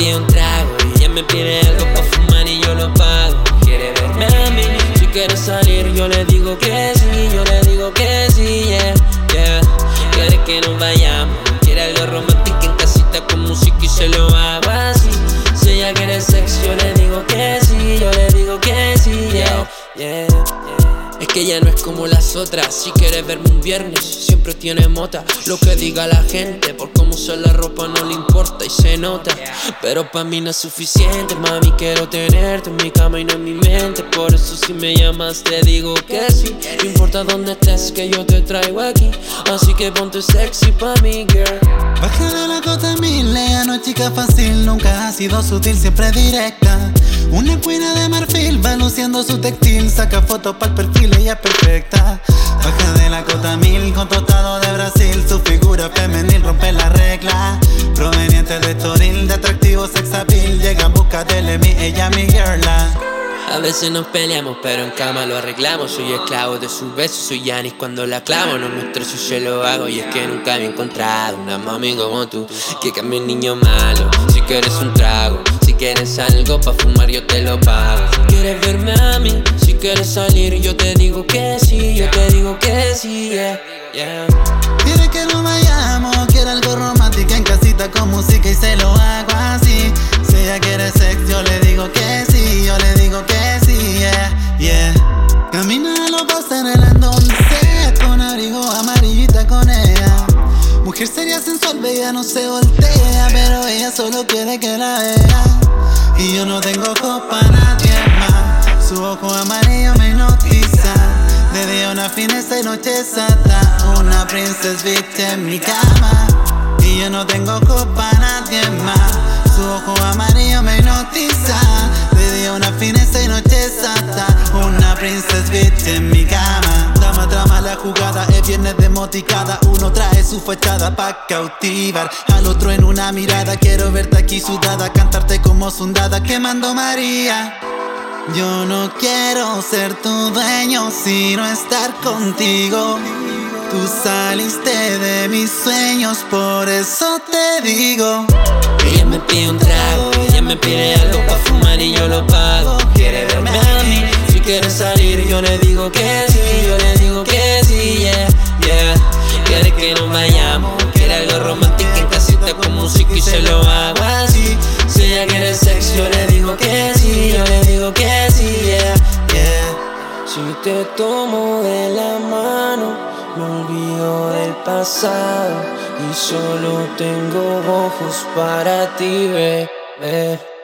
pide un trago ella me pide algo pa' fumar y yo lo pago. Quiere verme a mí, si quiere salir yo le digo que sí, yo le digo que sí, yeah, yeah. Quiere que nos vayamos, quiere algo romántico en casita con música y se lo hago así. Si ella quiere sexo yo le digo que sí, yo le digo que sí, yeah, yeah. Que ella no es como las otras. Si quieres verme un viernes, siempre tiene mota. Lo que diga la gente, por cómo usa la ropa no le importa y se nota. Pero para mí no es suficiente, mami. Quiero tenerte en mi cama y no en mi mente. Por eso, si me llamas, te digo que sí. No importa dónde estés, que yo te traigo aquí. Así que ponte sexy pa' mí, girl. Baja de la cota mil, ella no es chica fácil, nunca ha sido sutil, siempre directa. Una cuina de marfil va luciendo su textil, saca fotos para el perfil, ella es perfecta. Baja de la cota mil con tostado de Brasil, su figura femenil rompe la regla. Proveniente de Toril, de atractivo sex appeal, llega en busca de Lemmy, ella mi girla. A veces nos peleamos, pero en cama lo arreglamos. Soy esclavo de sus besos, soy Yanis cuando la clavo. No muestro si se lo hago, y es que nunca había encontrado una mami como tú que cambie niño malo. Si quieres un trago, quieres algo pa' fumar, yo te lo pago. Quieres verme a mí, si quieres salir, yo te digo que sí, yo te digo que sí, yeah, yeah. Quiere que nos vayamos, quiere algo romántico en casita con música y se lo hago así. Si ella quiere sex, yo le digo que sí, yo le digo que sí, yeah, yeah. Camina a los pasarelas en donde sea, con abrigo amarillita con ella. Mujer seria sensual, bella, no se voltea, pero ella solo quiere que la vea. Yo no tengo para nadie más, su ojo amarillo me hipnotiza. De día una fineza y noche sata, una princess bitch en mi cama. Y yo no tengo para nadie más, su ojo amarillo me hipnotiza. Moticada. Uno trae su fachada pa' cautivar al otro en una mirada. Quiero verte aquí sudada, cantarte como sundada, quemando María. Yo no quiero ser tu dueño, sino estar contigo. Tú saliste de mis sueños, por eso te digo. Ella me pide un trago, ella me pide algo pa' fumar y yo lo pago. Quiere verme a mí, si quiere salir yo le digo que Que nos vayamos, quiere algo romántico en casita con música y se lo hago así. Si ella quiere sexo yo le digo que sí, yo le digo que sí, yeah, yeah. Si te tomo de la mano, me olvido del pasado y solo tengo ojos para ti, bebé.